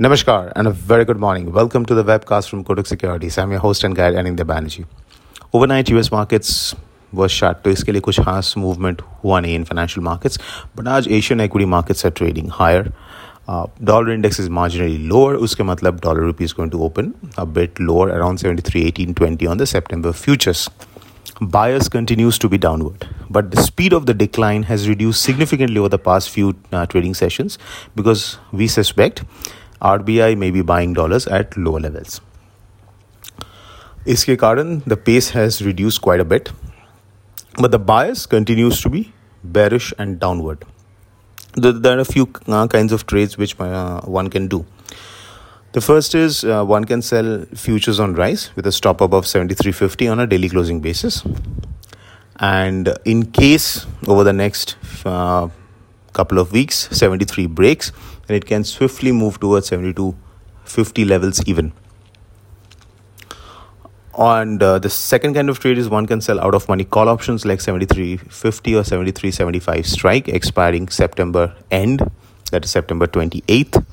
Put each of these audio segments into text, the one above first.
Namaskar and a very good morning. Welcome to the webcast from Kotak Securities. I'm your host and guide Anindya Banerjee. Overnight US markets were shut तो इसके लिए कुछ खास movement हुआ नहीं in financial markets but आज Asian equity markets are trading higher. Uh, dollar index is marginally lower उसके मतलब dollar rupee is going to open a bit lower around 73.1820 on the September futures. Bias continues to be downward, but the speed of the decline has reduced significantly over the past few uh, trading sessions because we suspect RBI may be buying dollars at lower levels. इसके कारण the pace has reduced quite a bit, but the bias continues to be bearish and downward. There are a few uh, kinds of trades which uh, one can do. The first is uh, one can sell futures on rise with a stop above 73.50 on a daily closing basis. And in case over the next uh, couple of weeks 73 breaks and it can swiftly move towards 72 50 levels even. And uh, the second kind of trade is one can sell out of money call options like 73.50 or 73.75 strike expiring september end that is september 28th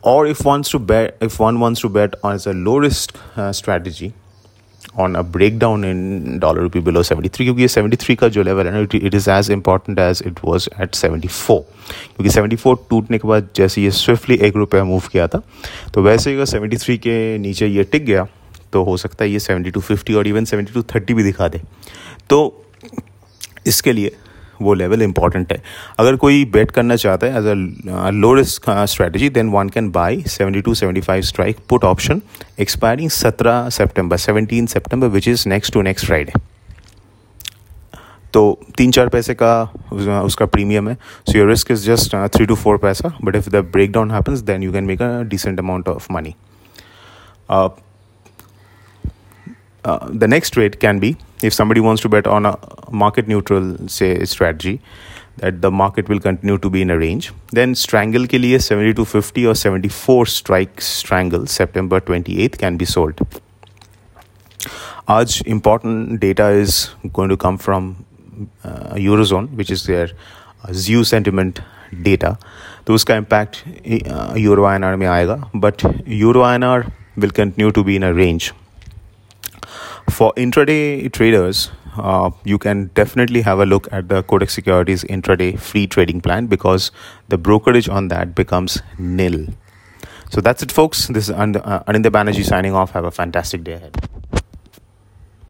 or if wants to bet if one wants to bet on as a low risk uh, strategy on a breakdown in dollar rupee below 73 क्योंकि ये 73 का जो level है ना it is as important as it was at 74 क्योंकि 74 टूटने के बाद जैसे ये स्विफ्टली एक रुपया मूव किया था तो वैसे ही अगर 73 के नीचे ये टिक गया तो हो सकता है ये 72 50 और इवन 72 30 भी दिखा दे। तो इसके लिए वो लेवल इंपॉर्टेंट है। अगर कोई बेट करना चाहता है as a low risk strategy then one can buy seventy two seventy five strike put option expiring सत्रह September seventeen September which is next to next Friday तो तीन चार पैसे का उसका प्रीमियम है। So your risk is just three to four पैसा but if the break down happens then you can make a decent amount of money the next next can be if somebody wants to bet on a market neutral say strategy that the market will continue to be in a range then strangle ke liye 70 to 50 or 74 strike strangle september 28th can be sold आज important data is going to come from uh, eurozone which is their uh, ZEW sentiment data तो उसका impact euro INR में आएगा but euro INR will continue to be in a range for intraday traders, uh, you can definitely have a look at the Kotak Securities intraday free trading plan because the brokerage on that becomes nil. So that's it, folks. This is Anindya Banerjee signing off. Have a fantastic day ahead.